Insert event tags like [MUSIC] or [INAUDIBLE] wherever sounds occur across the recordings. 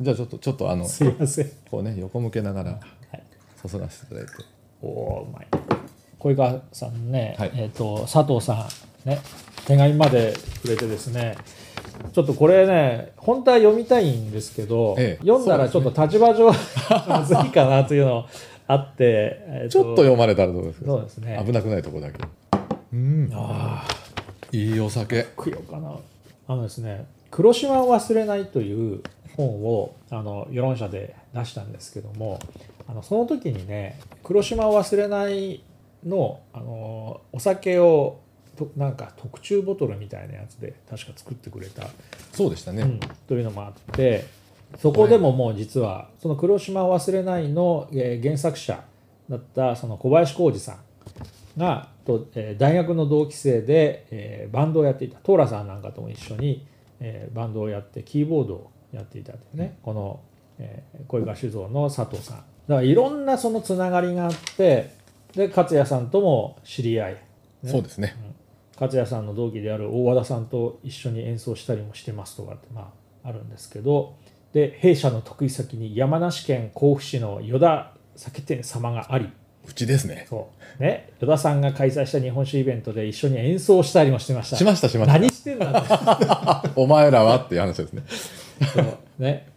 じゃあちょっとちょっとあのすいません。こうね横向けながらはい。注がせていただいて。おおうまい。小井川さんね、はい。えっ、と佐藤さんね手紙までくれてですね。ちょっとこれね本当は読みたいんですけど、ええ。読んだらちょっと立場上 [LAUGHS] まずいかなというのあって、えーちょっと読まれたらどうですか？そうですね。危なくないとこだけ。うん。ああいいお酒。食ようかな。あのですね「黒島を忘れない」という本をあの世論社で出したんですけどもあのその時にね「黒島を忘れないの」あのお酒をとなんか特注ボトルみたいなやつで確か作ってくれた、そうでしたね、うんというのもあってそこでももう実はその「黒島を忘れないの」えー原作者だったその小林浩二さんがと、えー大学の同期生で、えーバンドをやっていたトーラさんなんかとも一緒に、えーバンドをやってキーボードをやっていたというね、この、えー小井川酒造の佐藤さん。だからいろんなそのつながりがあってで勝也さんとも知り合い、ね。そうですね。勝也さんの同期である大和田さんと一緒に演奏したりもしてますとかってまああるんですけど。で弊社の得意先に山梨県甲府市の依田酒店様があり。うちですね。そう。ね。依田さんが開催した日本酒イベントで一緒に演奏したりもしてました。しましたしました。何してんだってお前らはっていう話ですね。ね。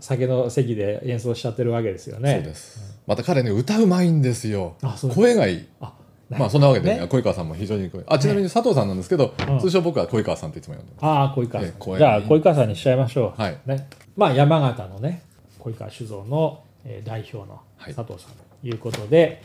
酒の席で演奏しちゃってるわけですよね。そうです。また彼ね歌うまいんですよ。あそう声がいい。あまあそんなわけで、ね小井川さんも非常に声あちなみに佐藤さんなんですけど、うん。通称僕は小井川さんっていつも呼んでます。ああ小井川さん、じゃあ小井川さんにしちゃいましょう、はい。ね、まあ山形のね小井川酒造の、えー代表のはい。佐藤さんということで,、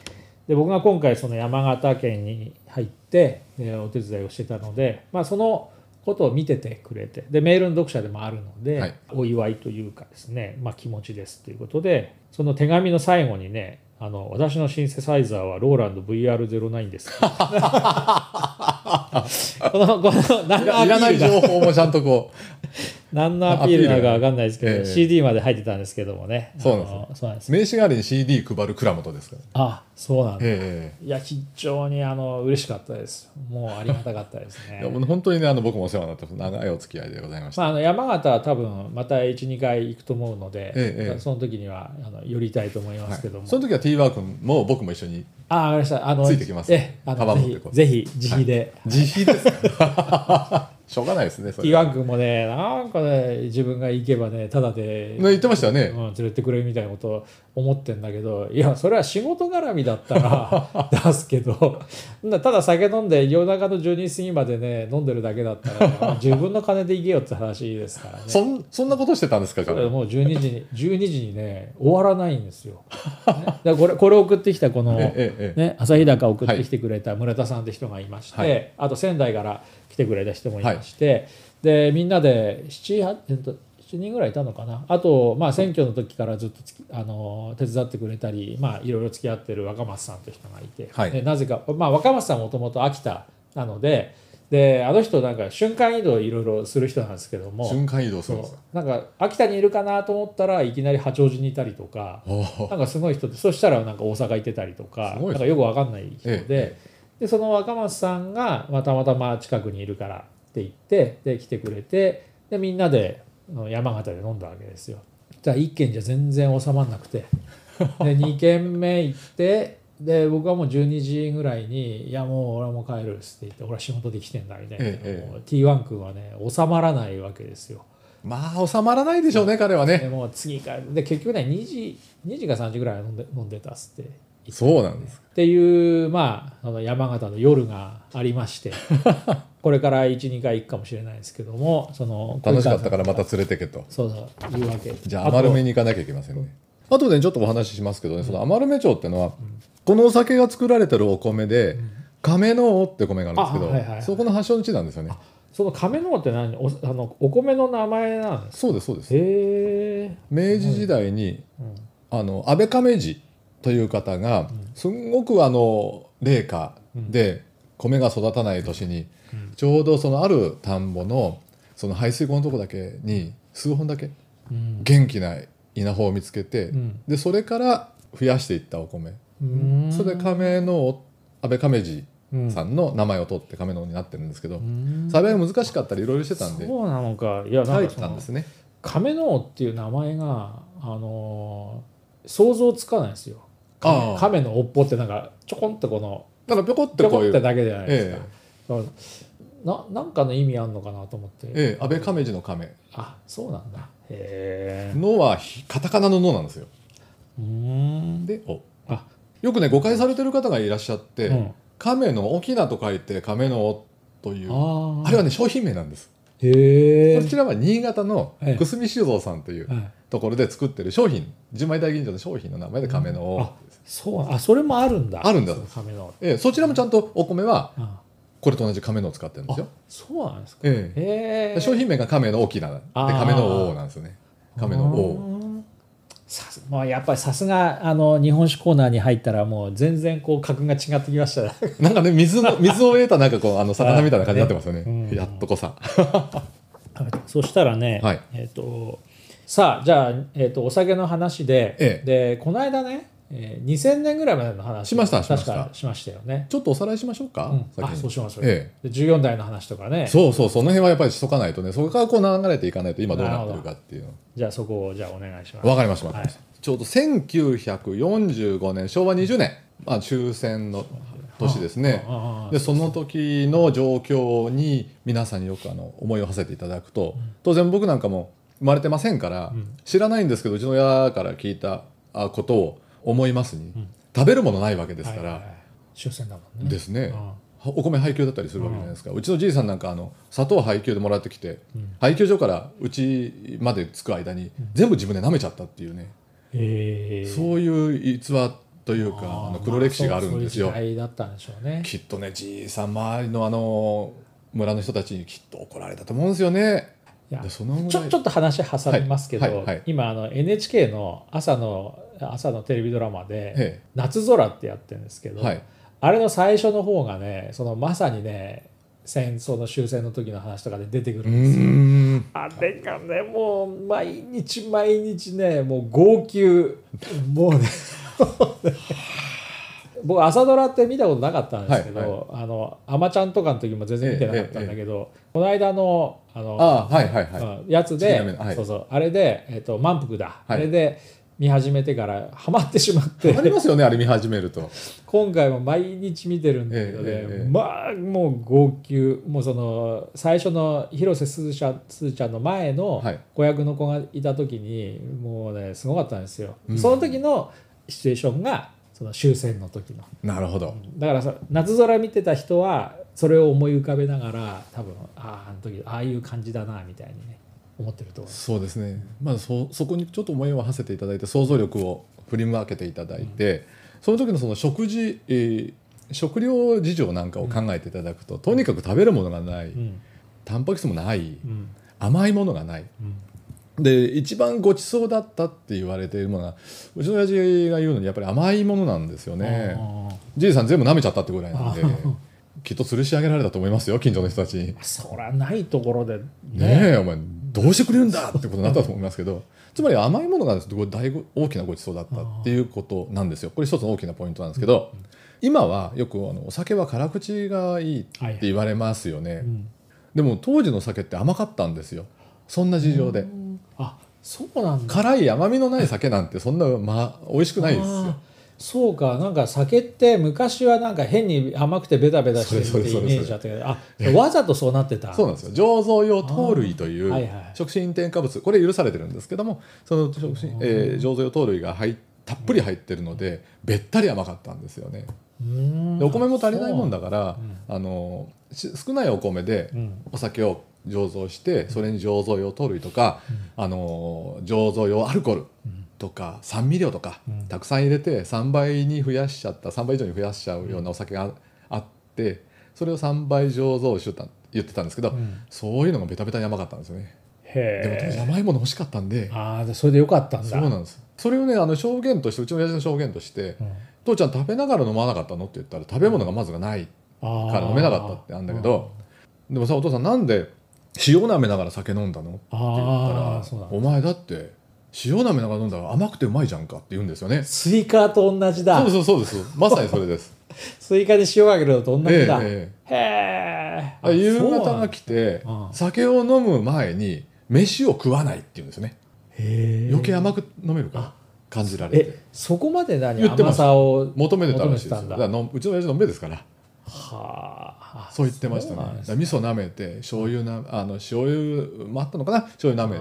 で僕が今回その山形県に入って、でお手伝いをしてたので、まあ、そのことを見ててくれて。でメールの読者でもあるので、はい。お祝いというかですね、まあ、気持ちですということでその手紙の最後にねあの私のシンセサイザーはローランド VR09 です。[LAUGHS] このこの何いらいらない情報もちゃんとこ何のアピールなのか分かんないですけど、ええ CD まで入ってたんですけどもね。そうなんです名刺代わりに CD 配る倉本ですからあそうなんだ、えいや非常にあの嬉しかったです。もうありがたかったですね。[LAUGHS] 本当にねあの僕もお世話になってます長いお付き合いでございました、まあ、あの山形は多分また12回行くと思うので、その時にはあの寄りたいと思いまはいすけども、その時は T ワークも僕も一緒にあわかりました。あのついてきます。えあのぜひぜひ自費で、自費ですか？[LAUGHS] しょうがないですねそれ。T1 君もねなんかね自分が行けばねただで、ね言ってましたよね、うん、連れてくれみたいなことを思ってんだけどいやそれは仕事絡みだったら [LAUGHS] 出すけどただ酒飲んで夜中の12時過ぎまでね飲んでるだけだったら [LAUGHS] 自分の金で行けよって話ですからね。そんそんなことしてたんですか彼それもう12時に12時にね終わらないんですよ。ね、これこれ送ってきたこの、[LAUGHS] ね、旭高送ってきてくれた村田さんって人がいまして、はい。あと仙台から来てくれた人もいまして、でみんなで 7, えっと7人ぐらいいたのかな。あと、まあ、選挙の時からずっとつきあの手伝ってくれたり、まあ、いろいろ付き合ってる若松さんという人がいて、はい。でなぜか、まあ、若松さんもともと秋田なのでであの人なんか瞬間移動いろいろする人なんですけども。瞬間移動するんですなんか秋田にいるかなと思ったらいきなり八王子にいたりとかなんかすごい人でそしたらなんか大阪行ってたりとかなんかよくわかんない人で,、えでその若松さんが、まあ、たまたま近くにいるからって言ってで来てくれてでみんなで山形で飲んだわけですよ。じゃあ1軒じゃ全然収まんなくて。で [LAUGHS] 2軒目行ってで僕はもう12時ぐらいに「いやもう俺はもう帰る」っつって言って「俺は仕事で来てんだ」みたいな、ええもう T1 君はね収まらないわけですよ。まあ収まらないでしょうね彼はね。でもう次からで結局ね2時2時か3時ぐらい飲んで飲んでたっつってそうなんですっていうまああの山形の夜がありまして [LAUGHS] これから12回行くかもしれないですけどもその楽しかったからまた小連れてけと。そうそういうわけ。じゃあ余目に行かなきゃいけませんね。あとでちょっとお話ししますけどね、その余目町っていうのは、このお酒が作られてるお米で、亀の尾って米があるんですけど、あはいはいはい。そこの発祥の地なんですよね。その亀のって何？おあのお米の名前なんですそうですそうです。明治時代に、うん。あの安倍亀治という方が、すんごくあの冷夏で米が育たない年に、うん。ちょうどそのある田んぼのその排水溝のとこだけに数本だけうん。元気な稲穂を見つけて、うん。でそれから増やしていったお米、うん。それで亀の安倍亀治うん。さんの名前を取って亀の尾になってるんですけど、うん。栽培が難しかったりいろいろしてたんでそうなのか。いやなんかたんですね。亀の尾っていう名前があのー想像つかないんですよああ。亀の尾っぽってなんかちょこんってこのだからぴょこってぴょこういう。こってだけじゃないですか。え、だからななんかの意味あんのかなと思って、ええ安倍亀治の亀。あそうなんだ。へえ。のはひカタカナののなんですよ。うーん。でお。あよくね誤解されてる方がいらっしゃって、うん。亀の翁と書いて亀の尾という。ああれはね商品名なんですこちらは新潟のええ。久住酒造さんというはい。ところで作ってる商品純米大吟醸の商品の名前で亀の尾、あそうあそれもあるんだ。あるんだ。亀の尾ええそちらもちゃんとお米はあこれと同じ亀のを使ってるんですあよ、そうなんですか。ええ。商品名が亀の翁であー。亀の王なんですよね。亀の王さすもうやっぱりさすがあの日本酒コーナーに入ったらもう全然こう格が違ってきました。ね [LAUGHS] なんかね水の [LAUGHS] 水を得たなんかこうあの魚みたいな感じになってますよね。ねうん。やっとこさ。そしたらね、はい。えっ、とさあじゃあ、えー、とお酒の話で、え。でこの間ね、えー2000年ぐらいまでの話。しましたしました。確かしましたよね、ちょっとおさらいしましょうか、うん。あそうしましょう、えで14代の話とかね。そうそうその辺はやっぱりしとかないとねそこからこう流れていかないと今どうなってるかっていうの。じゃあそこをじゃあお願いします。わかりましたはちょうど1945年昭和20年、まあ、終戦の年ですね。でその時の状況に皆さんによくあの思いを馳せていただくと、当然僕なんかも生まれてませんから、ん。知らないんですけどうちの親から聞いたあことを思いますに、食べるものはいわけですから、はいはいはい。終戦だもんね。ですね、うん。お米配給だったりするわけじゃないですか、うちのじいさんなんかあの砂糖配給でもらってきて、うん。配給所からうちまで着く間に全部自分で舐めちゃったっていうね、へえ。そういう逸話というかあの黒歴史があるんですよ、まあそうだったんでしょうね。きっとねじいさん周りのあの村の人たちにきっと怒られたと思うんですよね。いやでそのちょちょっと話挟みますけど、はいはいはい。今あの NHK の朝の朝のテレビドラマでええ「夏空」ってやってるんですけど、はい。あれの最初の方がねそのまさにね戦争の終戦の時の話とかで出てくうるんですよ。あれがねもう毎日毎日ねもう号泣。もうね。[LAUGHS] 僕朝ドラって見たことなかったんですけど、はいあの「あまちゃん」とかの時も全然見てなかったんだけど、この間のあのあはいはいはい、うんやつで、はい。そうそう。あれで、えっと満腹だ、はい。あれで見始めてからハマってしまって。ありますよねあれ見始めると。今回も毎日見てるんだけどね、ええええまあもう号泣もうその最初の広瀬すずちゃんすずちゃんの前のはい。子役の子がいた時にもうねすごかったんですよ、うん。その時のシチュエーションがその終戦の時の。なるほど。だからさ夏空見てた人はそれを思い浮かべながら多分あああの時ああいう感じだなみたいにね思ってるとそうですね。まずそそこにちょっと思いを馳せていただいて想像力を振り分けていただいて、その時のその食事、えー食料事情なんかを考えていただくと、とにかく食べるものがない、うん。タンパク質もない。うん。甘いものがない。うん。で一番ごちそうだったって言われているものがうちの親父が言うのにやっぱり甘いものなんですよね。あじいさん全部舐めちゃったってぐらいなんであきっと吊るし上げられたと思いますよ近所の人たち。に。ーそりゃないところでね。ねえお前どうしてくれるんだってことになったと思いますけどつまり甘いものがすごい大ご大きなごちそうだったっていうことなんですよ。これ一つの大きなポイントなんですけど、今はよくあのお酒は辛口がいいって言われますよね、うん。でも当時の酒って甘かったんですよ。そんな事情で、あそうなんだ。辛い甘みのない酒なんてそんな、まあ、美味しくないですよそうかなんか酒って昔はなんか変に甘くてベタベタしてるってイメージだったけどあわざとそうなってた。そうなんですよ。醸造用糖類という食品添加物これ許されてるんですけどもその食品、えー醸造用糖類が入ったっぷり入ってるのでべったり甘かったんですよね。お米も足りないもんだからうんあのし少ないお米でうん。お酒を醸造してそれに醸造用糖類とか、あの醸造用アルコールうんとか酸味料とか、うん。たくさん入れて3倍に増やしちゃった3倍以上に増やしちゃうようなお酒があってそれを3倍醸造酒と言ってたんですけど、うん。そういうのがベタベタに甘かったんですよね。でも甘いもの欲しかったんで。ああそれでよかったんだ。そうなんです。それをねあの証言としてうちの親父の証言としてうん「父ちゃん食べながら飲まなかったの?」って言ったら食べ物がまずがないから飲めなかったってあるんだけどでもさお父さんなんで塩舐めながら酒飲んだのって言ったらあーそうなん「だお前だって塩舐めながら飲んだら甘くてうまいじゃんか」って言うんですよね。スイカと同じだ。そうそうそうですまさにそれです。[LAUGHS] スイカで塩かけるのと同じだ、えええへえ。え夕方がき来てうん酒を飲む前に飯を食わないっていうんですよね。へえ。余計甘く飲めるから感じられて。えそこまで何甘さを求めてたらしいですだ。からのうちの親父のめですからはあ。そう言ってましたね。そうなんですだから味噌舐めて醤油なあの醤油もあったのかな？醤油舐め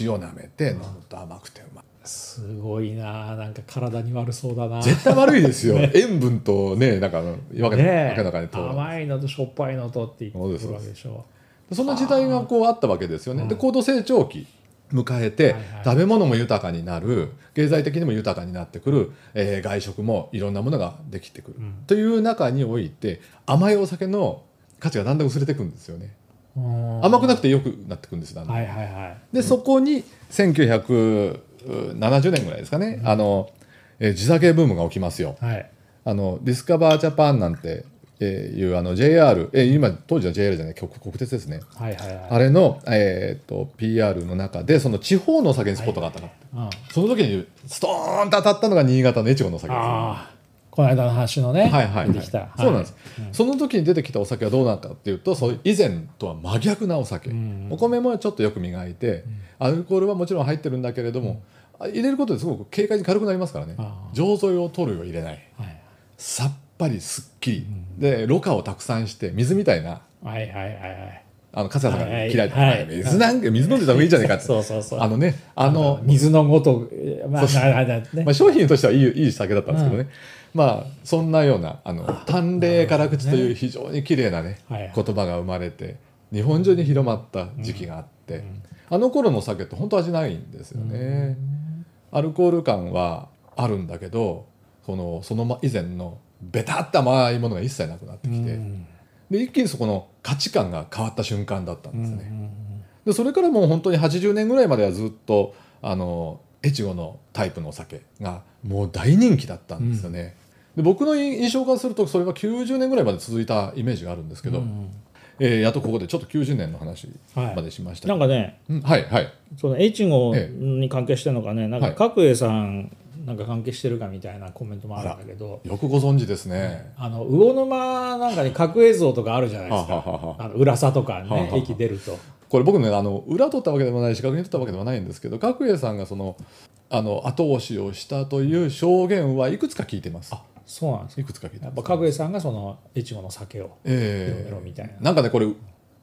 塩舐めて飲むと甘くてうまい。すごいな。なんか体に悪そうだな。絶対悪いですよ、[LAUGHS] 塩分とねなんかわけわけねなかにと甘いのとしょっぱいのとって言ってくるわけでしょ。そんな時代がこうあったわけですよね。うん。で高度成長期迎えて、食べ物も豊かになる経済的にも豊かになってくる、えー外食もいろんなものができてくる、うん。という中において甘いお酒の価値がだんだん薄れていくんですよね。甘くなくてよくなってくるんですだんだん。はいはいはい。でそこに1970年ぐらいですかね、あのえー地酒ブームが起きますよ。はい。あのディスカバージャパンなんてえーいうあの JR、えー今当時の JR じゃない国国鉄ですね。はいはいはい。あれの、えー、と PR の中でその地方のお酒にスポットがあったかって、うん。その時にストーンと当たったのが新潟の越後のお酒です、この間の話のね、はいはい、はい。そうなんです、その時に出てきたお酒はどうなったかっていうとそういう以前とは真逆なお酒、うん。お米もちょっとよく磨いて、アルコールはもちろん入ってるんだけれども、あ入れることですごく軽快に軽くなりますからね。醸造用トルを入れないはい。さっぱりすっきり、でろ過をたくさんして水みたいな。はいはいはいはい。あの勝谷さんが嫌いだ、はいはい。水なんか水飲んでた方がいいじゃないかって。そうそうそう。あのねあの水のごとくまあまあ、商品としてはいいいい酒だったんですけどね、まあそんなようなあの淡麗辛口という非常に綺麗なねはい言葉が生まれて日本中に広まった時期があって、あの頃の酒って本当味ないんですよね、アルコール感はあるんだけどそのそのま以前のベタっと甘いものが一切なくなってきて、うん。で一気にそこの価値観が変わった瞬間だったんですね、うんでそれからもう本当に80年ぐらいまではずっとあの越後のタイプのお酒がもう大人気だったんですよね、で僕の印象からするとそれが90年ぐらいまで続いたイメージがあるんですけど、うんえーやっとここでちょっと90年の話はいまでしました、なんかねうん。はいはい。その越後えに関係してるのかねなんかはい。角栄さんなんか関係してるかみたいなコメントもあるんだけど。よくご存知ですね、あの魚沼なんかに角栄像とかあるじゃないですか。ああの浦佐とかね駅出ると。これ僕ねあの裏取ったわけでもないし確認取ったわけでもないんですけど角栄さんがそのあの後押しをしたという証言はいくつか聞いてます。そうなんです。よいくつか聞いてます。ぱ角栄さんがその越後の酒をえ。広めろみたいな。なんかねこれ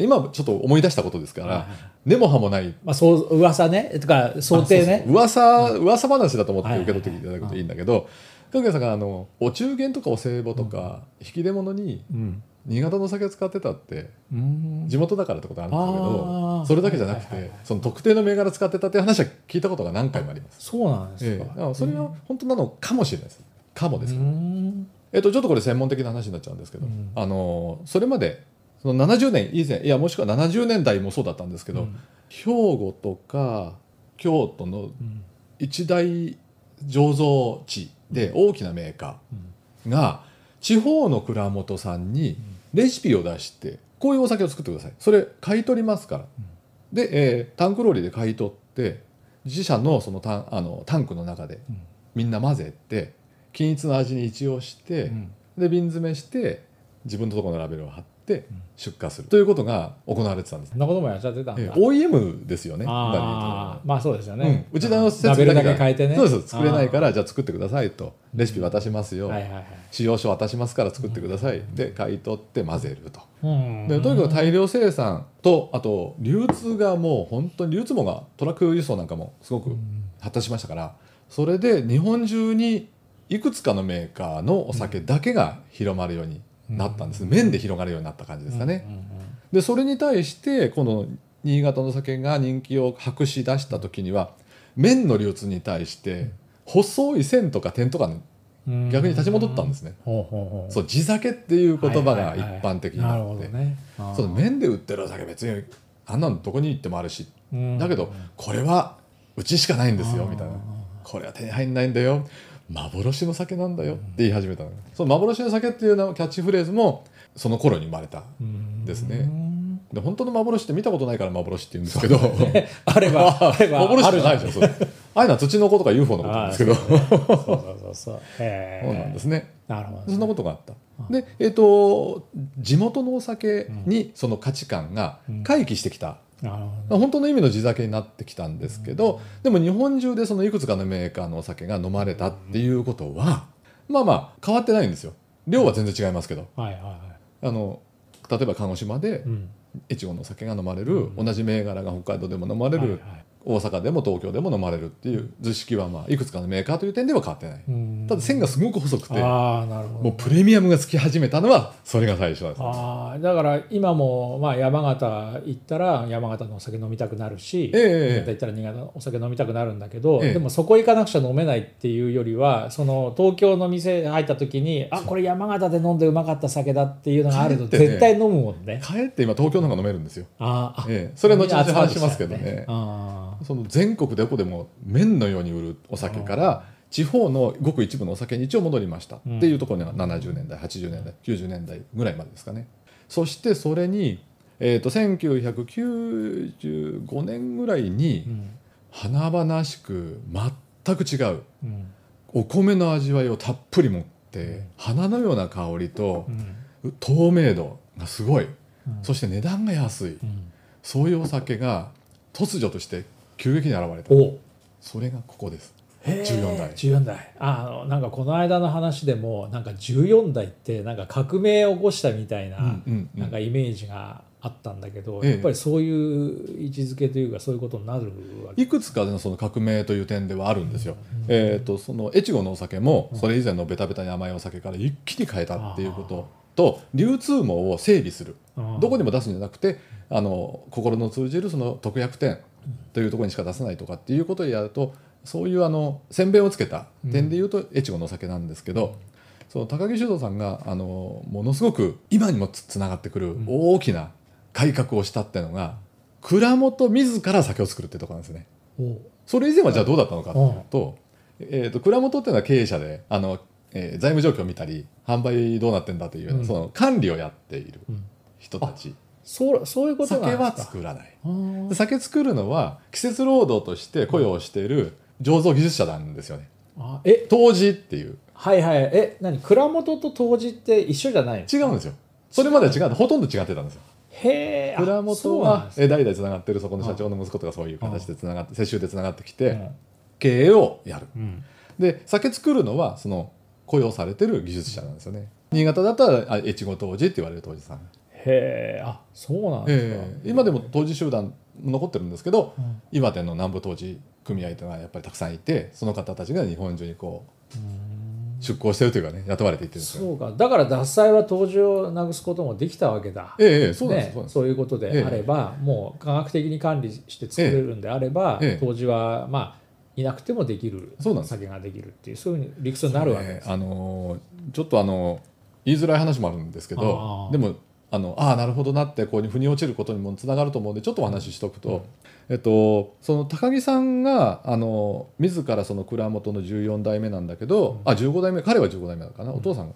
今ちょっと思い出したことですから、はい根も葉もない。まあそう噂ね。とか想定ね。あそう噂噂話だと思って受け取っていただくといいんだけど角谷さんがあのお中元とかお歳暮とか、引き出物にうん。新潟の酒を使ってたってうん。地元だからってことあるんですけあどー。それだけじゃなくて、その特定の銘柄使ってたっていう話は聞いたことが何回もあります。そうなんですか。ええ。それは本当なのかもしれないです。かもですうけど、ん。えっとちょっとこれ専門的な話になっちゃうんですけど、うん。あのそれまでその70年以前いやもしくは70年代もそうだったんですけど、うん。兵庫とか京都のうん。一大醸造地で大きなメーカーが地方の蔵元さんにレシピを出してこういうお酒を作ってください。それ買い取りますから、で、えータンクローリーで買い取って自社のそのタンあのタンクの中でうん。みんな混ぜて均一の味に一応して、うん。で瓶詰めして自分のところのラベルを貼って出荷する。ということが行われてたんですそんなこともやっちゃってたんだ、えー OEM ですよねまあそうですよね、うん、うちの施設ラベルだがけ変えてね。そうです。作れないからじゃあ作ってくださいと。レシピ渡しますよ、はいはいはい。使用書渡しますから作ってください、で買い取って混ぜると。うん。でとにかく大量生産とあと流通がもう本当に流通網がトラック輸送なんかもすごく発達しましたからそれで日本中にいくつかのメーカーのお酒だけが広まるようになったんです、麺で広がるようになった感じですかね、うんうんでそれに対してこの新潟の酒が人気を博し出した時には麺の流通に対して細い線とか点とかねうん逆に立ち戻ったんですね、そう地酒っていう言葉が一般的になって。ね。その麺で売ってるお酒別にあんなのどこに行ってもあるしだけどこれはうちしかないんですよみたいな。これは手に入んないんだよ幻の酒なんだよって言い始めたのその幻の酒っていうのキャッチフレーズもその頃に生まれたですね。で本当の幻って見たことないから幻って言うんですけど。[LAUGHS] あればあれば幻じゃないでしょああいうのは土の子とか UFO のことなんですけど。そうそうそうそう。そうなんですね。なるほどね。そんなことがあった。で、えっと地元のお酒にその価値観が回帰してきた本当の意味の地酒になってきたんですけど、でも日本中でそのいくつかのメーカーのお酒が飲まれたっていうことは、まあまあ変わってないんですよ。量は全然違いますけど。はいはいはい。あの例えば鹿児島でうん。越後のお酒が飲まれる、同じ銘柄が北海道でも飲まれる、大阪でも東京でも飲まれるっていう図式はまあいくつかのメーカーという点では変わってない、うん。ただ線がすごく細くてああなるほどもうプレミアムがつき始めたのはそれが最初です、ああだから今もまあ山形行ったら山形のお酒飲みたくなるし、ええ新潟行ったら新潟のお酒飲みたくなるんだけど、ええ。でもそこ行かなくちゃ飲めないっていうよりはその東京の店入った時にあこれ山形で飲んでうまかった酒だっていうのがあると絶対飲むもんね。かえって今東京の方が飲めるんですよ。あーあええ。それは後々話しますけどね。あその全国どこでも麺のように売るお酒から地方のごく一部のお酒に一応戻りました。っていうところには70年代80年代90年代ぐらいまでですかね。そしてそれに、えー、と1995年ぐらいに華々しく全く違ううん。お米の味わいをたっぷり持って花のような香りとうん。透明度がすごい。うん。そして値段が安い。うん。そういうお酒が突如として急激に現れた。お。それがここです。へー。14代。14代。あのなんかこの間の話でもなんか14代ってなんか革命を起こしたみたいな、なんかイメージがあったんだけど、ええ。やっぱりそういう位置づけというかそういうことになるいくつかのその革命という点ではあるんですよ。えー、とその越後のお酒もそれ以前のベタベタに甘いお酒から一気に変えたっていうことと流通網を整備する。どこにも出すんじゃなくてあの心の通じるその特約店というところにしか出さないとかっていうことをやるとそういうあの宣伝をつけた点でいうと越後のお酒なんですけど、その高木酒造さんがあのものすごく今にもつつながってくる大きな改革をしたっていうのが蔵元自ら酒を作るっていうところなんですね。おそれ以前はじゃあどうだったのかというと,、えー、と蔵元っていうのは経営者であの、えー財務状況を見たり販売どうなってんだというような、うん。その管理をやっているうん。人たち、そうそういうこと酒は作らない。酒作るのは季節労働として雇用している醸造技術者なんですよね。あえ？杜氏っていう。はいはい。え何？蔵元と杜氏って一緒じゃないの？違うんですよ。それまでは違う。ほとんど違ってたんですよ。へえあ蔵元は代々つながってるそこの社長の息子とかそういう形でつながって世襲でつながってきて、うん。経営をやる。うん。で酒作るのはその雇用されてる技術者なんですよね。新潟だったらあ越後杜氏って言われる杜氏さん、へえあそうなんですか、ええ今でも杜氏集団残ってるんですけどうん。岩手の南部杜氏組合というのはやっぱりたくさんいてその方たちが日本中にこう出向してるというかね雇われていってるんですよ。そうか。だから獺祭は杜氏をなくすこともできたわけだ。ええええそうなんです、ねそういうことであれば、もう科学的に管理して作れるんであれば、ええ。杜氏はまあいなくてもできるそうなんです。酒ができるっていうそういう理屈になるわけです、ええあのーちょっとあの言いづらい話もあるんですけどでもあのああなるほどなってこう腑に落ちることにもつながると思うんでちょっとお話ししとくと、えっと、その高木さんがあの自らその蔵元の14代目なんだけど、あ15代目彼は15代目なのかな、お父さん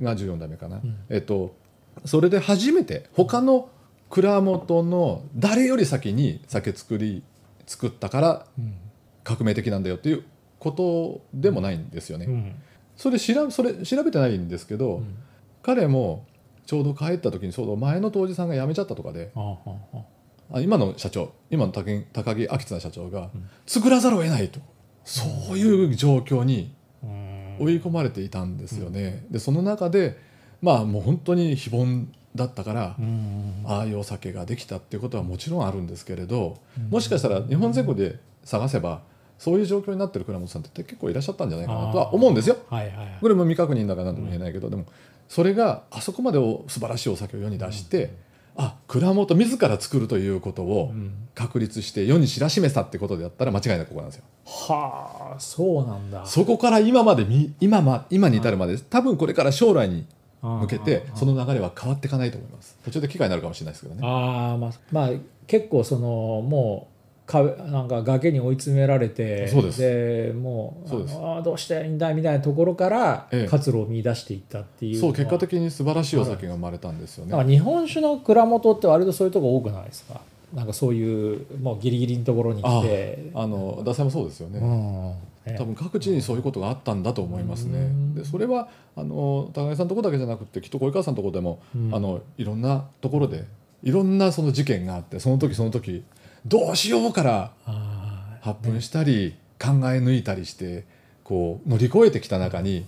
が14代目かな、ん。えっと、それで初めて他の蔵元の誰より先に酒造り作ったからうん。革命的なんだよっていうことでもないんですよね。うんそれ調べそれ調べてないんですけど、うん彼もちょうど帰った時にちょうど前の杜氏さんが辞めちゃったとかであ今の社長今の高木明綱社長がん作らざるを得ないと。そういう状況にうん。追い込まれていたんですよね。でその中でまあもう本当に非凡だったから、うんああいうお酒ができたっていうことはもちろんあるんですけれど、うん。もしかしたら日本全国で探せばそういう状況になってる倉本さんって結構いらっしゃったんじゃないかなとは思うんですよ。これも未確認だから何とも言えないけど、でもそれがあそこまでお素晴らしいお酒を世に出して、あ蔵元自ら作るということをうん。確立して世に知らしめたってことであったら間違いなくここなんですよ。はあそうなんだ。そこから今までみ今,、ま、今に至るまで多分これから将来に向けてその流れは変わっていかないと思います。途中で機会になるかもしれないですけどね。ああまあまあ結構そのもう壁なんか崖に追い詰められてです。もうあのあーどうしたらいいんだみたいなところからええ。活路を見出していったっていうそう結果的に素晴らしいお酒が生まれたんですよね。日本酒の蔵元って割とそういうとこ多くないですか？なんかそういうもうギリギリのところに来て。あのダサもそうですよね。うん。ね多分各地にそういうことがあったんだと思いますね。うん。でそれはあの高木さんのところだけじゃなくてきっと小井川さんのところでも、うん。あのいろんなところでいろんなその事件があってその時その時どうしようからあ発奮したり、考え抜いたりしてこう乗り越えてきた中に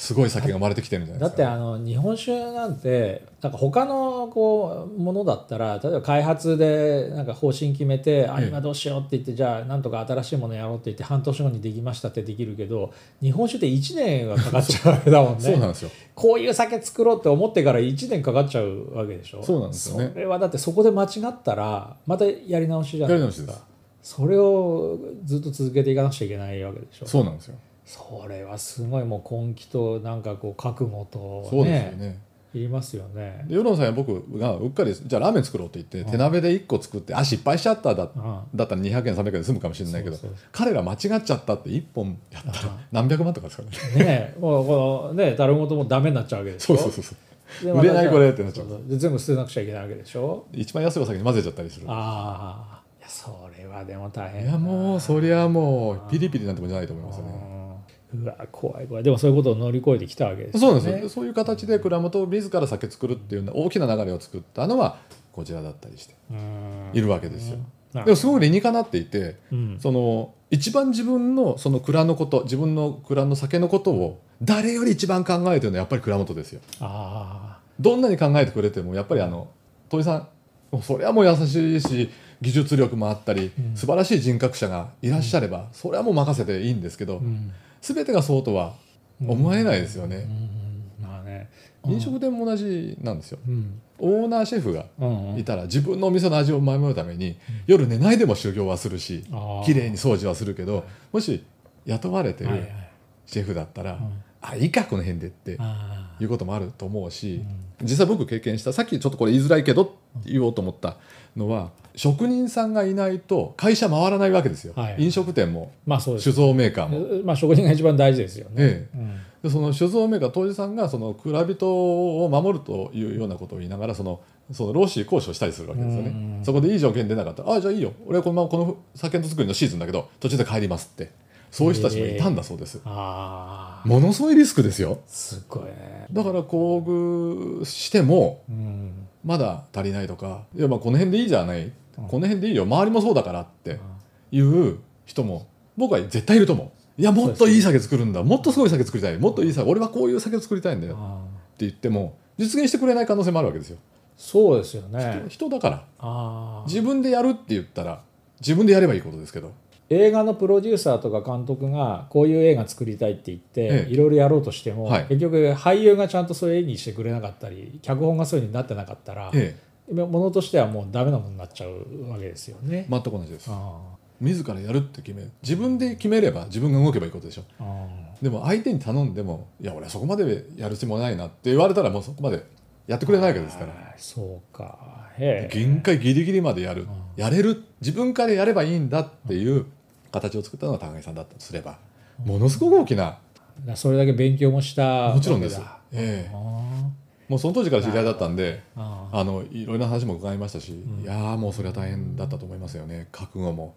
すごい酒が生まれてきてるんじゃないだっですか。てあの日本酒なんてなんか他のこうものだったら例えば開発でなんか方針決めて、あえ。え今どうしようって言ってじゃあなんとか新しいものやろうって言って半年後にできましたってできるけど日本酒って1年はかかっちゃうわけだもんね。[LAUGHS] そうなんですよ。こういう酒作ろうって思ってから1年かかっちゃうわけでしょ。そうなんですよね。それはだってそこで間違ったらまたやり直しじゃないですか。やり直しそれをずっと続けていかなくちゃいけないわけでしょ。そうなんですよ。それはすごいもう根気となんかこう覚悟とそうですねよね。いりますよね。で世論さんや僕がうっかりじゃあラーメン作ろうと言って手鍋で1個作ってあ失敗しちゃっただうんだったら200円300円で済むかもしれないけど彼ら間違っちゃったって1本やったらあ何百万とかですからね。ねえもうこのね樽ごともダメになっちゃうわけでしょそうそうそうそう。で売れないこれってなっちゃうそう全部捨てなくちゃいけないわけでしょ一番安いお酒に混ぜちゃったりする。ああいやそれはでも大変いやもうそりゃもうピリピリなんてもんじゃないと思いますよね。うんうわ怖い怖い。でもそういうことを乗り越えてきたわけですそうよねなんですよ。そういう形で蔵元自ら酒作るっていうの大きな流れを作ったのはこちらだったりしてうん。いるわけですよ。うん。でもすごく理にかなっていてうん。その一番自分のその蔵のこと自分の蔵の酒のことを誰より一番考えてるのはやっぱり蔵元ですよ。あどんなに考えてくれてもやっぱりあの鳥さんそれはもう優しいし技術力もあったり、うん。素晴らしい人格者がいらっしゃれば、それはもう任せていいんですけど、あうん全てがそうとは思えないですよね。うん。まあね。飲食店も同じなんですよ。うん。オーナーシェフがうんいたら自分のお店の味を守るために夜寝ないでも修行はするし綺麗に掃除はするけどもし雇われてるシェフだったら、うん。あいいかこの辺でってあいうこともあると思うし、うん。実際僕経験したさっきちょっとこれ言いづらいけどって言おうと思ったのは職人さんがいないと会社回らないわけですよ、はい。飲食店もまあそうです。酒造メーカーも。まあ職人が一番大事ですよね。えうん。でその酒造メーカー杜氏さんがその蔵人を守るというようなことを言いながらそのその労使交渉したりするわけですよね、うん。そこでいい条件出なかったら「ああじゃあいいよ。俺はこのままこの酒の作りのシーズンだけど途中で帰ります」ってそういう人たちもいたんだそうです、ああものすごいリスクですよ。すごいね。だから厚遇してもうん。まだ足りないとかいやまあこの辺でいいじゃない、うん。この辺でいいよ。周りもそうだからっていう人も僕は絶対いると思う。いやもっといい酒作るんだ。もっとすごい酒作りたい。もっといい酒俺はこういう酒を作りたいんだよ。ってあ言っても実現してくれない可能性もあるわけですよ、そうですよね。人だから。自分でやるって言ったら自分でやればいいことですけど映画のプロデューサーとか監督がこういう映画作りたいって言って、ええ。いろいろやろうとしても、はい。結局俳優がちゃんとそういう演技してくれなかったり脚本がそういうになってなかったら、えものとしてはもうダメなものになっちゃうわけですよね。え全く同じです。あ自らやるって決める自分で決めれば自分が動けばいいことでしょ。でも相手に頼んでもいや俺はそこまでやるつもりないなって言われたらもうそこまでやってくれないわけですから。あそうか。へえ。限界ギリギリまでやる。うん。やれる。自分からやればいいんだっていう形を作ったのが高木さんだったとすればものすごく大きなだそれだけ勉強もしたもちろんです。わええ。もうその当時から知り合いだったんであのいろいろな話も伺いましたし、ん。いやーもうそれは大変だったと思いますよね。覚悟も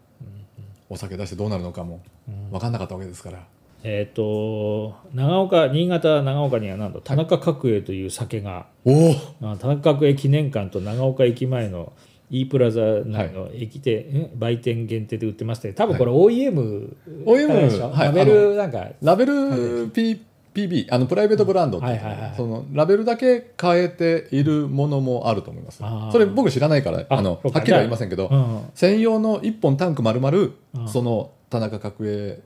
お酒出してどうなるのかもうん。分かんなかったわけですから、えっ、と長岡新潟長岡にはなんだ田中角栄という酒が、おおあ田中角栄記念館と長岡駅前の E プラザ内の駅店、ん売店限定で売ってまして多分これ OEM からでしょ、OEM はいラベルなんか。ラベル P PB あのプライベートブランドってはいはいはいそのラベルだけ変えているものもあると思います。あー。それ僕知らないからああのはっきりは言いませんけど、うん専用の1本タンク丸うん。々その田中角栄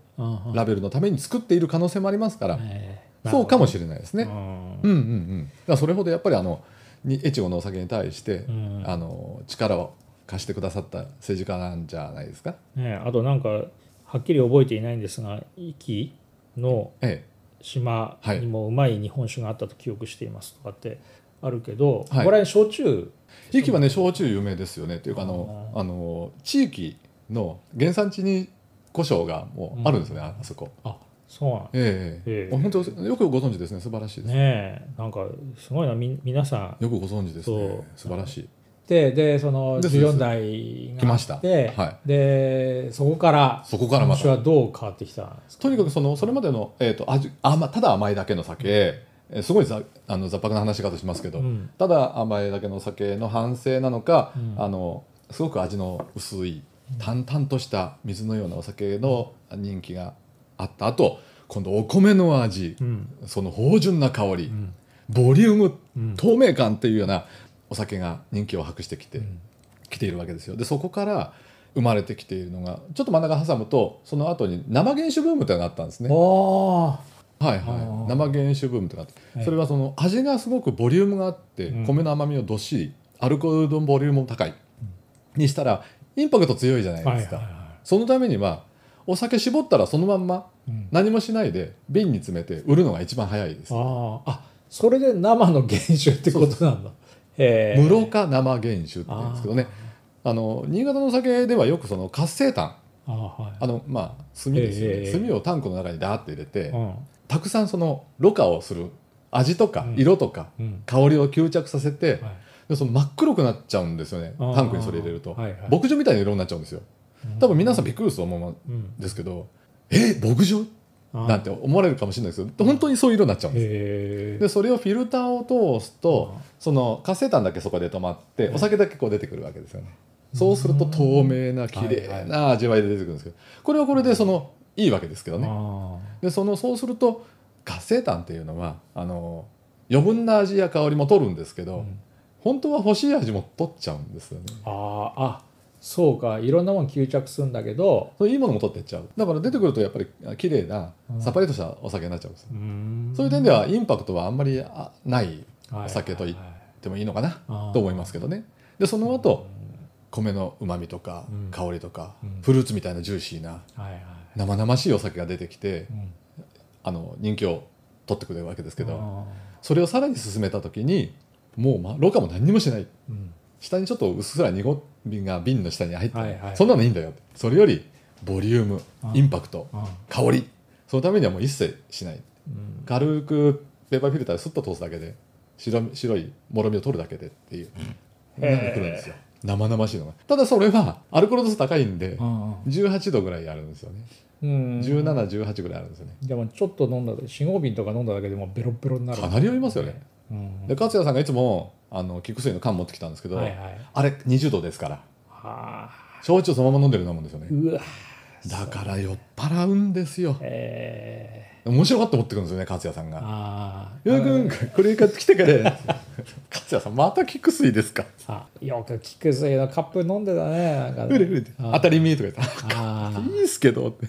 ラベルのために作っている可能性もありますから、ええ。そうかもしれないですね。うんうんうんうん、だそれほどやっぱりあのに越後のお酒に対して、うんあの力を貸してくださった政治家なんじゃないですか？ね、あとなんかはっきり覚えていないんですが壱岐のえ島はいにもうまい日本酒があったと記憶していますとかってあるけど、はいこれは焼酎え、壱岐はね焼酎有名ですよね。というかあのあの地域の原産地に胡椒がもうあるんですよね、ああそこ。あそうなんええええ。本当よくご存知ですね。素晴らしいです。ねえ。なんかすごいな。み皆さん。よくご存知ですそう。ね素晴らしい。ででそのです14代があ来ました。って、はでそこからそこからまた。日本酒はどう変わってきたんですか？とにかくそのそれまでの、えー、と味甘ただ甘いだけの酒えすごいざあの雑白な話し方しますけど、うん。ただ甘いだけのお酒の反省なのか、うん。あのすごく味の薄い淡々とした水のようなお酒の人気があった後今度お米の味、うん。その芳醇な香り、うん。ボリューム、うん。透明感っていうようなお酒が人気を博してきて、うん。きているわけですよ。でそこから生まれてきているのがちょっと真ん中挟むとその後に生原酒ブームというのがあったんですね。はいはい、生原酒ブームとかそれはその味がすごくボリュームがあって、うん。米の甘みをどっしりアルコールのボリュームも高い、にしたらインパクト強いじゃないですか、そのためにはお酒絞ったらそのまんま何もしないで瓶に詰めて売るのが一番早いです。あー。あそれで生の原酒ってことなんだ。室か生原酒って言うんですけどね。あの新潟のお酒ではよくその活性炭。あーはい。あのまあ炭ですよね、ええ炭をタンクの中にダーッと入れて、うん。たくさんそのろ過をする味とかうん。色とか、うん。香りを吸着させて、はい。でその真っ黒くなっちゃうんですよね。タンクにそれ入れると、はいはい。牧場みたいな色になっちゃうんですよ多分皆さんびっくりすると思うんですけど、え牧場？なんて思われるかもしれないですけど本当にそういう色になっちゃうんですでそれをフィルターを通すとその活性炭だけそこで止まってお酒だけこう出てくるわけですよね。そうすると透明な綺麗な味わいで出てくるんですけどこれはこれでそのいいわけですけどね。あでそのそうすると活性炭っていうのはあの余分な味や香りも取るんですけど、ーうん。本当は欲しい味も取っちゃうんですよね。あーあそうかいろんなもの吸着するんだけど。そういういいものも取ってっちゃう。だから出てくるとやっぱり綺麗なうん。さっぱりとしたお酒になっちゃうんですよ、うん。そういう点ではインパクトはあんまりあないはいお酒と言っはいてもいいのかな？と思いますけどね。でその後米のうまみとかうん。香りとか、うん。フルーツみたいなジューシーなはいはい生々しいお酒が出てきてうん。あの人気を取ってくれるわけですけどあそれをさらに進めた時にもう、ま、ろ過も何にもしない。下にちょっとうっすら濁りが瓶の下に入ってる、はいはいそんなのいいんだよ。それよりボリュームあインパクトあ香り。そのためにはもう一切しない。うん。軽くペーパーフィルターでスッと通すだけで白み白いもろみを取るだけでっていう。へーなってくるんですよ。生々しいのが。ただそれはアルコール度数高いんでうん18度ぐらいあるんですよね。うん。1718ぐらいあるんですよね。でもちょっと飲んだ4合瓶とか飲んだだけでもベロベロになる。かなり酔いますよね。うんで勝谷さんがいつもあの菊水の缶持ってきたんですけど、はいはい。あれ20度ですから。はあ。焼酎そのまま飲んでるようなもんですよね。だから酔っ払うんですよ。え。面白がって持ってくるんですよね勝谷さんー、が。あ「よくんこれ買ってきてから」[LAUGHS] 勝谷さんまた菊水ですか?」あよく菊水のカップ飲んでたねなんかね。うれうれ当たり前とか言ってあ「いいっすけど」って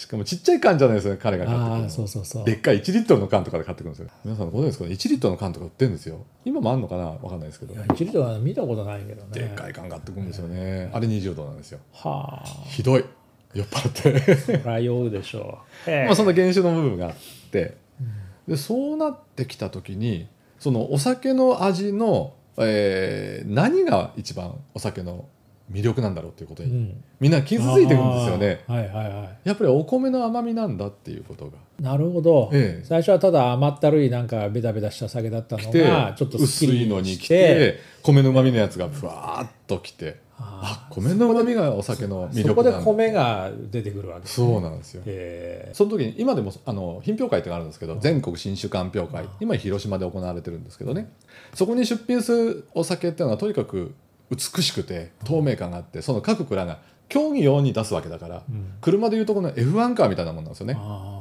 しかもちっちゃい缶じゃないですよね彼が買ってくるそうそうそう。でっかい1リットルの缶とかで買ってくるんですよ皆さんご存知ですか？ね1リットルの缶とか売ってるんですよ。今もあんのかな？わかんないですけど。いや1リットルは見たことないけどね。でっかい缶買ってくるんですよね。あれ20度なんですよ。はあ。ひどい。酔っ払って。そりゃ酔うでしょう。まあその原酒の部分があって。でそうなってきた時にそのお酒の味の、えー何が一番お酒の魅力なんだろうっていうことに、うん。みんな傷ついてくるんですよね。はいはいはやっぱりお米の甘みなんだっていうことが。いなるほど、ええ。最初はただ甘ったるいなんかベタベタした酒だったのがちょっと薄いのに来してて米のうまみのやつがふわーっときてああ米のうまみがお酒の魅そこで力なんだ。米が出てくるわけですね。そうなんですよ。へえ。その時に今でもあの品評会ってあるんですけど全国新酒鑑評会。今広島で行われてるんですけどね。そこに出品するお酒っていうのはとにかく美しくて透明感があってその各蔵が競技用に出すわけだからうん。車でいうとこの F1 カーみたいなもんなんですよね。あ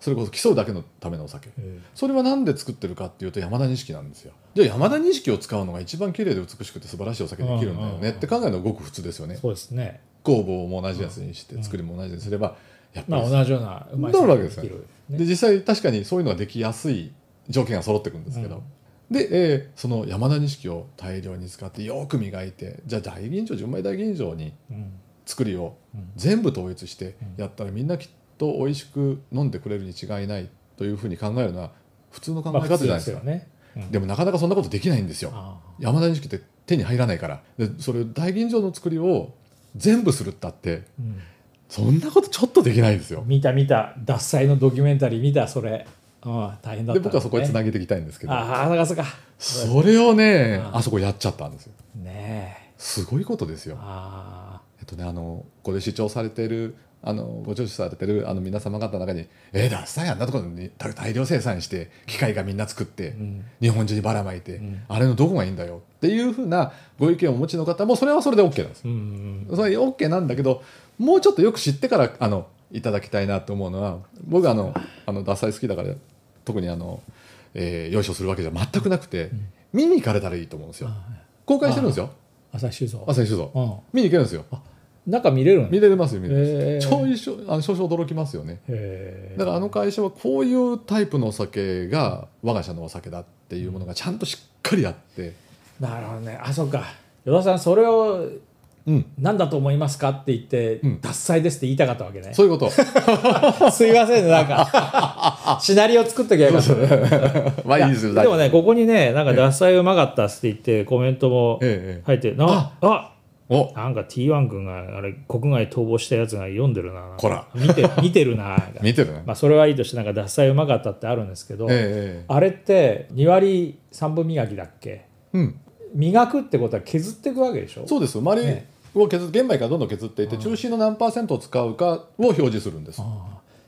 それこそ競うだけのためのお酒。ーへそれは何で作ってるかっていうと山田錦なんですよ。じゃあ山田錦を使うのが一番綺麗で美しくて素晴らしいお酒できるんだようんうん。うんねって考えるのがごく普通ですよね。えそうですね。酵母も同じやつにして作りも同じにすればやっぱりまあ同じようなうまいなるわけですよ。ねで実際確かにそういうのができやすい条件が揃ってくるんですけど、で、えーその山田錦を大量に使ってよく磨いてじゃあ大吟醸純米大吟醸にうん。作りをうん。全部統一してうん。やったらみんなきっと美味しく飲んでくれるに違いないというふうに考えるのは普通の考えまあ方じゃないですか、普通よね。うん。でもなかなかそんなことできないんですよ。あ山田錦って手に入らないから。でそれ大吟醸の作りを全部するったってーうん。そんなことちょっとできないですよ。見た見た。獺祭のドキュメンタリー見たそれああ大変だったで僕はそこへつなげげていきたいんですけど。ああそうかそれをねああそこやっちゃったんですよ。ねえ。すごいことですよ。あえっとねあのここで主張されているあのご著書されてるあの皆様方の中に「えー、ダッサいあんなところに大大量生産して機械がみんな作って、ん。日本中にばらまいて、ん。あれのどこがいいんだよ」っていうふうなご意見をお持ちの方もそれはそれで OK なんです。うんそれ OK なんだけどもうちょっとよく知ってからあのいただきたいなと思うのは僕あのあのダサい好きだから特にあの、えー、よいしょするわけじゃ全くなくて、見に行かれたらいいと思うんですよ。公開してるんですよ。朝日酒造。朝日酒造。うん。見に行けるんですよ。中見れるん見れますよ見れます、へーちょいしょあの少々驚きますよね。へーだからあの会社はこういうタイプのお酒が我が社のお酒だっていうものがちゃんとしっかりあって。なるほどね。あそうか。与田さんそれをうん何だと思いますかって言ってうん「獺祭です」って言いたかったわけね。そういうこと。[LAUGHS] すいませんねなんか。[LAUGHS] シナリオ作っときゃよかった。[LAUGHS] まあいいですよやでもねここにねなんか獺祭うまかったっすって言ってコメントも入ってなあお。なんか T1 君があれ国外逃亡したやつが読んでるな。こら。見て見てるな。見てるね、まあそれはいいとしてなんか獺祭うまかったってあるんですけど、えええあれって2割3分磨きだっけ？えうん。磨くってことは削っていくわけでしょ？そうです周りねを削玄米からどんどん削っていって中心の何パーセントを使うかを表示するんです。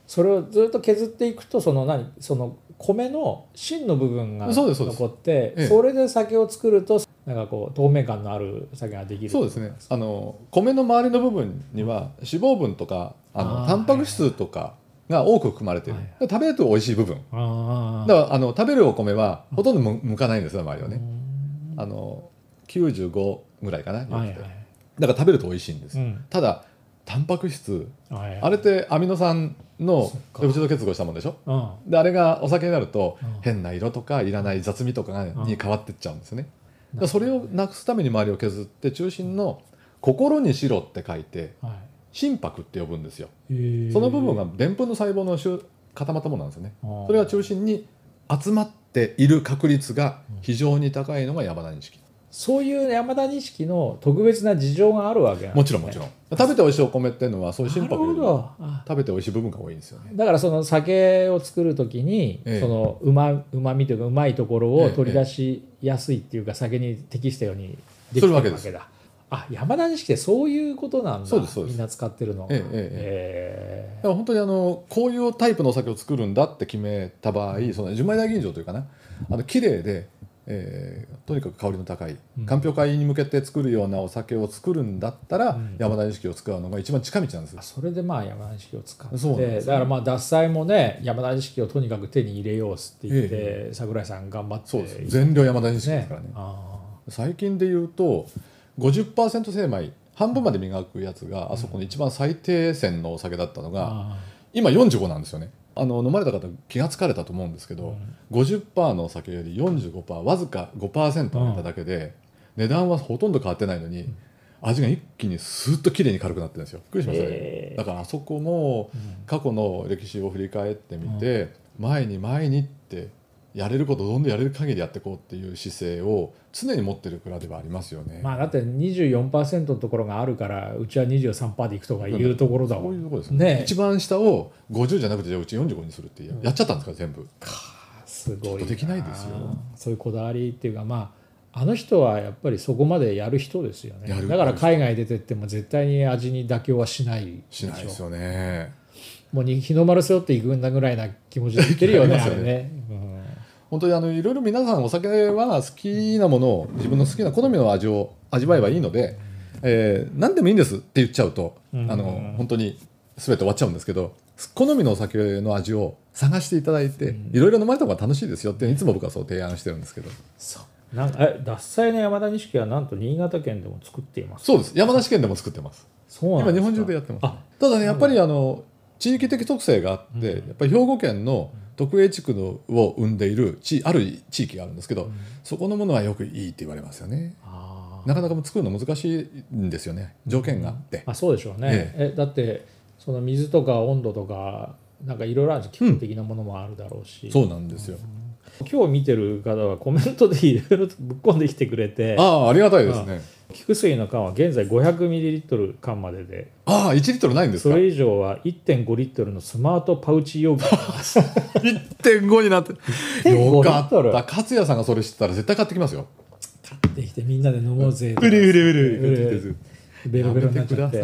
それをずっと削っていくとその何？その米の芯の部分が残ってええ。それで酒を作るとなんかこう透明感のある酒ができるそうですね。あの米の周りの部分には脂肪分とかあのタンパク質とかが多く含まれている、はい食べると美味しい部分。だからあの食べるお米はほとんどむ向かないんですよ周りはね、うん。あの95ぐらいかな、はいはいだから食べると美味しいんです、うん。ただタンパク質。はいあれってアミノ酸のそっか。ペプチド結合したものでしょ？うん。であれがお酒になるとうん。変な色とかいらない雑味とかに変わってっちゃうんですね。だからそれをなくすために周りを削って中心の「心に白」って書いてはい。心拍って呼ぶんですよ。その部分がでんぷんの細胞の集固まったものなんですよね。それが中心に集まっている確率が非常に高いのが山田錦そういう山田錦の特別な事情があるわけね。もちろんもちろん。食べて美味しいお米っていうのはそういう心拍よりも食べて美味しい部分が多いんですよね。だからその酒を作る時に、ええ。そのうまうまみというかうまいところええを取り出しやすいっていうか、酒に適したようにできてるわけだ。あ山田錦ってそういうことなんだ。そうですそうです。みんな使ってるのえええだから本当にあのこういうタイプのお酒を作るんだって決めた場合その純米大吟醸というかな。あの綺麗で、えーとにかく香りの高いうん。鑑評会に向けて作るようなお酒を作るんだったら、うん。山田錦を使うのが一番近道なんですあそれでまあ山田錦を使ってそうなんです。だからまあ獺祭もね山田錦をとにかく手に入れようっすって言って、え桜井さん頑張ってそうです。全量山田錦ですねからね。あ最近で言うと50%精米半分まで磨くやつがあそこの一番最低線のお酒だったのーが、あ今45なんですよねあの飲まれた方気がつかれたと思うんですけど、50%のお酒より45%わずか5%上げただけで、値段はほとんど変わってないのに、味が一気にスーッと綺麗に軽くなってるんですよ。びっくりしまね、へーだからあそこもうん。過去の歴史を振り返ってみて、前に前にってやれることをどんどんやれる限りやっていこうっていう姿勢を常に持ってる蔵ではありますよね。まあだって24%のところがあるからうちは23%でいくとかいうところだもん。いうところですね。ね。一番下を50じゃなくてじゃあうち45にするってややっちゃったんですから全部。[LAUGHS] すごいできないですよ。そういうこだわりっていうかまああの人はやっぱりそこまでやる人ですよね。やる。だから海外出てっても絶対に味に妥協はしないしないですょよね。もうに日の丸背負っていくんだぐらいな気持ちで言ってるよね。[LAUGHS] あれね、うん本当にあのいろいろ皆さんお酒は好きなものを自分の好きな好みの味を味わえばいいので、えー何でもいいんですって言っちゃうと、うん。あの本当に全て終わっちゃうんですけど好みのお酒の味を探していただいて、いろいろ飲まれた方が楽しいですよっていつも僕はそう提案してるんですけど。そう。なんかえ獺祭の山田錦はなんと新潟県でも作っています。そうです。山梨県でも作ってます。そうなん今日本中でやってます。あ。ただねやっぱりあの地域的特性があって、やっぱり兵庫県の特営地区のを生んでいる地ある地域があるんですけど、そこのものはよくいいって言われますよね。なかなか作るの難しいんですよね。条件があって、あそうでしょうね、えだってその水とか温度とかなんかいろいろあるん。です気候的なものもあるだろうし、そうなんですよ、今日見てる方はコメントでいろいろとぶっ込んできてくれてああありがたいですね。菊水の缶は現在 500ml 缶までで。ああ1リットルないんですか？それ以上は1.5リットルのスマートパウチ容器1.5になって。1.5よかった。勝也さんがそれ知ったら絶対買ってきますよ。できてみんなで飲もうぜ。うるうるうるうるベロベロになっちゃって。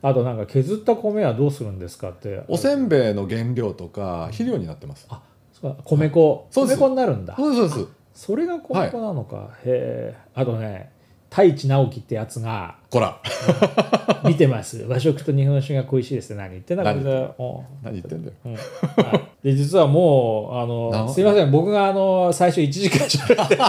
あとなんか削った米はどうするんですかって。おせんべいの原料とか肥料になってます。あ米粉。そうです。米粉になるんだ。そうですそれが米粉なのか、へえ。あとね太一直樹ってやつがこら。見てます。和食と日本酒が恋しいですって何言ってんだ何言ってんだよ。うん。はい。で実はもうあなのすいません。僕があの最初1時間喋って。[LAUGHS]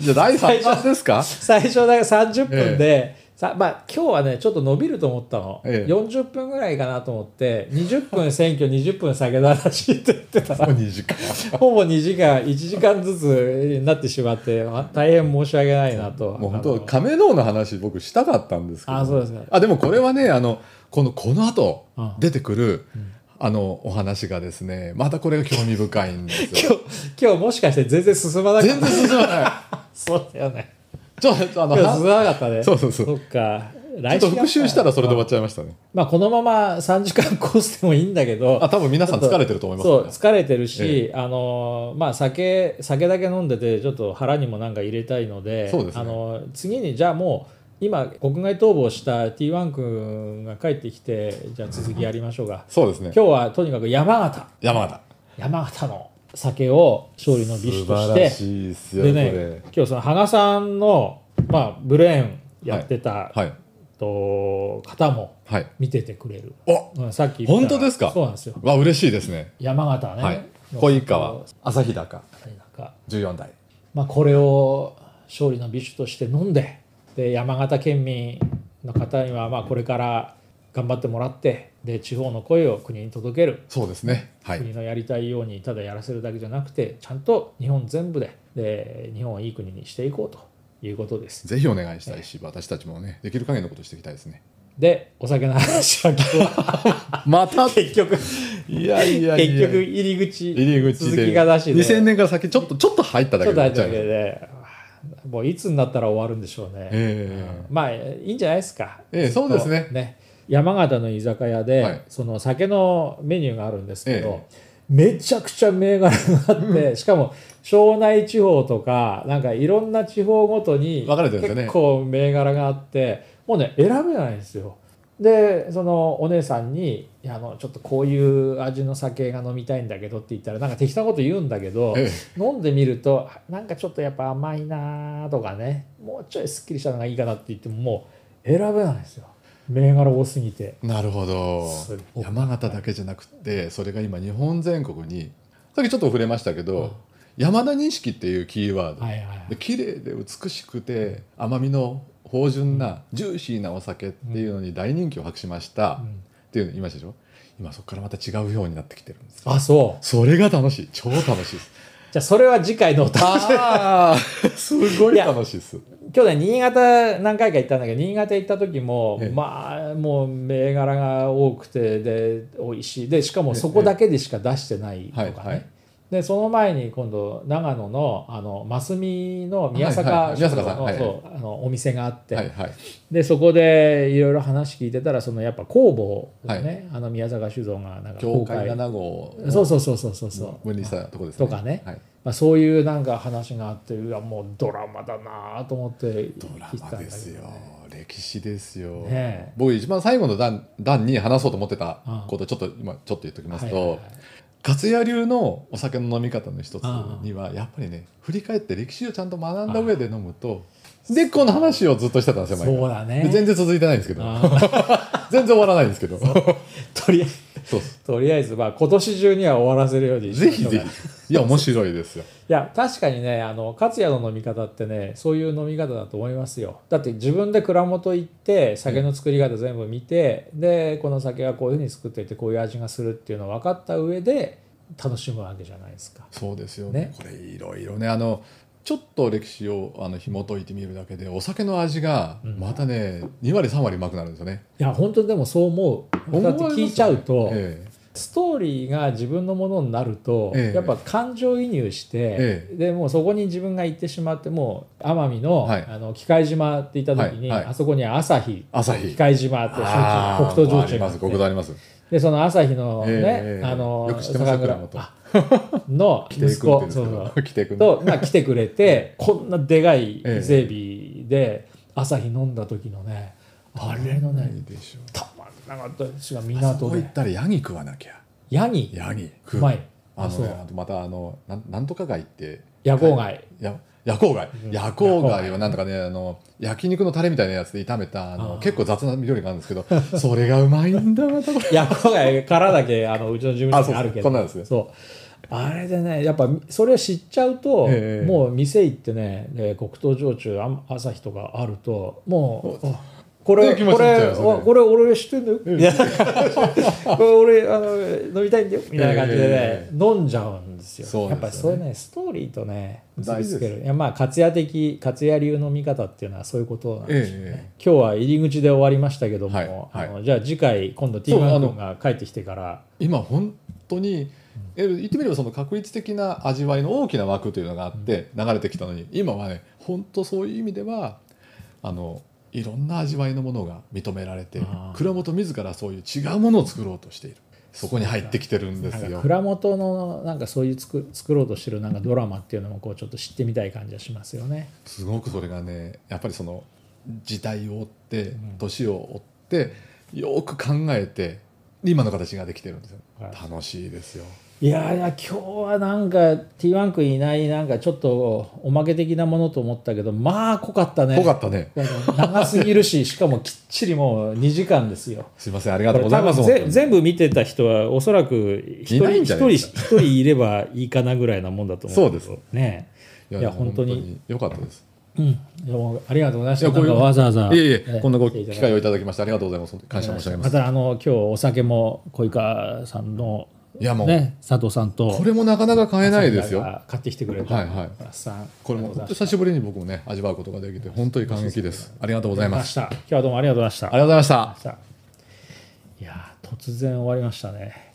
じゃあ第3弾ですか？最初だから30分で、さまあ、今日はねちょっと伸びると思ったの、ええ。40分ぐらいかなと思って20分選挙20分酒の話って言ってたらもう2時間。ほぼ2時間1時間ずつになってしまってあ大変申し訳ないなと。もう本当亀のの話僕したかったんですけど。あそうですね。あでもこれはねあのこのこの後うん。出てくる、あのお話がですねまたこれが興味深いんですよ。今日今日もしかして全然進まなかった。全然進まない。[LAUGHS] そうだよねちょっとあの今日進まなかったね。そうそうそう。そっか。ちょっと復習したらそれで終わっちゃいましたね。まあこのまま3時間コースでもいいんだけどあ多分皆さん疲れてると思いますそうね疲れてるし、あのまあ酒酒だけ飲んでてちょっと腹にもなんか入れたいのでそうですね。あの次にじゃあもう今国外逃亡した T1 君が帰ってきてじゃあ続きやりましょうか。そうですね。今日はとにかく山形。山形。山形の酒を勝利の美酒素としてでね今日その羽賀さんの、まあ、ブレーンやってた、はい。と方もはい。見ててくれる、おうんさっき本当ですか？そうなんですよ。わ嬉しいですね。山形ね、はい。の小井川。旭高。なんか14代。まあ、これを勝利の美酒として飲んでで山形県民の方にはまあこれから頑張ってもらってで地方の声を国に届ける、そうですね。はい。国のやりたいようにただやらせるだけじゃなくてちゃんと日本全部でで日本をいい国にしていこうということです。ぜひお願いしたいし私たちもねできる限りのことしていきたいですね。でお酒の話は今日は。[LAUGHS] また結局。いやいやいや結局入り口入り口で。続きがなしで。2000年から先ちょっとちょっと入っただちょけでっと入っただけで。もういつになったら終わるんでしょうね。ええ。まあいいんじゃないですか。ええそうですね山形の居酒屋で、はい。その酒のメニューがあるんですけど、えめちゃくちゃ銘柄があって、しかも庄内地方とかなんかいろんな地方ごとに分かれてるんですよね。結構銘柄があってもうね選べないんですよ。でそのお姉さんにいやあの「ちょっとこういう味の酒が飲みたいんだけど」って言ったらなんか適当なこと言うんだけど、え飲んでみるとなんかちょっとやっぱ甘いなとかねもうちょいすっきりしたのがいいかなって言ってももう選べないんですよ銘柄多すぎて。なるほど。山形だけじゃなくてそれが今日本全国にさっきちょっと触れましたけど、山田錦っていうキーワード、はいはいはい。で綺麗で美しくて甘みの芳醇なジューシーなお酒っていうのに大人気を博しました、うん。っていうの言いましたでしょ？今そこからまた違うようになってきてるんですあそう。それが楽しい。超楽しいです。じゃあそれは次回のお楽しみすごい楽しいです去年新潟何回か行ったんだけど新潟行った時も、ええ。まあもう銘柄が多くてで美味しい。でしかもそこだけでしか出してないとかね、はいはい。でその前に今度長野のあの真澄の宮坂のはい。そうあのお店があって、はいはい。でそこでいろいろ話聞いてたらそのやっぱ工房をね、あの宮坂酒造がなんか教会7号そうそうそうそうそうそう。分離したところですね。とかね。はい、まあ、そういうなんか話があってうわもうドラマだなと思ってドラマですよ。歴史ですよ、ねえ。僕一番最後の段段に話そうと思ってたことちょっと今ちょっと言っておきますと、はいはいはい。勝谷流のお酒の飲み方の一つにはやっぱりね振り返って歴史をちゃんと学んだ上で飲むとでこの話をずっとしてたんですよ毎回そうだね。で全然続いてないんですけど。あ [LAUGHS] 全然終わらないんですけど。とりあえずそうです。とりあえずまあ今年中には終わらせるようにしぜひぜひ。いや面白いですよ。いや確かにねあの勝也の飲み方ってねそういう飲み方だと思いますよ。だって自分で蔵元行って酒の作り方全部見て、でこの酒はこういうふうに作っていてこういう味がするっていうのを分かった上で楽しむわけじゃないですか。そうですよね。ね。これいろいろねあのちょっと歴史をあの紐解いてみるだけでお酒の味がうん。またね、2割3割うまくなるんですよね。いや本当にでもそう思う。だって聞いちゃうと、えストーリーが自分のものになると、ええ。やっぱ感情移入して、えでもうそこに自分が行ってしまってもう奄美の,、はい。あの機械島って言った時に、はい。はい。あそこには朝日朝日。機械島って焼酎黒糖焼酎あります。国道あります。でその朝日のね、ええあの酒蔵の息子。と、まあ、来てくれて [LAUGHS] こんなでかい伊勢海老で、朝日飲んだ時のねあれのねいいでしょたまんなかったですがあ港そこ行っでたらヤギ食わなきゃ。ヤギ？ヤギ。うまい。あのねあとまたあのなんなんとか貝って。夜光貝。や夜光貝。うん。夜光貝はなんとかねあの焼肉のタレみたいなやつで炒めたあの結構雑な料理があるんですけどそれがうまいんだ [LAUGHS] 夜光貝殻だけあのうちの事務所にあるけど。そう。こんなんですね。そうあれでねやっぱそれを知っちゃうと、ええ。もう店行ってねで黒糖焼酎あ朝日とかあるともうあこれこれこれ俺知ってんだよ、いな [LAUGHS] これ俺あの飲みたいんだよみたいな感じでね、え飲んじゃうんですよ。やっぱりそういうねストーリーとね結びつける。いやまあ勝也的勝也流の見方っていうのはそういうことなんですよね、え今日は入り口で終わりましたけども、あのじゃあ次回今度ティーマン君が帰ってきてから。今本当にえ言ってみればその確率的な味わいの大きな枠というのがあって流れてきたのに今はね本当そういう意味ではあのいろんな味わいのものが認められて蔵元自らそういう違うものを作ろうとしている。そこに入ってきてるんですよ。蔵元のなんかそういう作作ろうとしてるなんかドラマっていうのもこうちょっと知ってみたい感じがしますよね。すごくそれがねやっぱりその時代を追ってん。年を追ってよく考えて今の形ができてるんですよ。はい。楽しいですよいやいや今日はなんか T1 君いないなんかちょっとおまけ的なものと思ったけどまあ濃かったね。濃かったね。長すぎるししかもきっちりもう2時間ですよ。すいませんありがとうございます全部見てた人はおそらく一人一人人いればいいかなぐらいなもんだと思うそうね。いや本当に。良かったです。うん、うありがとうございました。いわざわざ。いえいええこんなご機会をいただきましてありがとうございます。感謝申し上げまますたあの今日お酒も小井川さんのいやもう、ね佐藤さんと。これもなかなか買えないですよ。が買ってきてくれた。はいはい。これも久しぶりに僕もね味わうことができて本当に感激です。ありがとうございます。今日はどうもありがとうございました。ありがとうございました。いや突然終わりましたね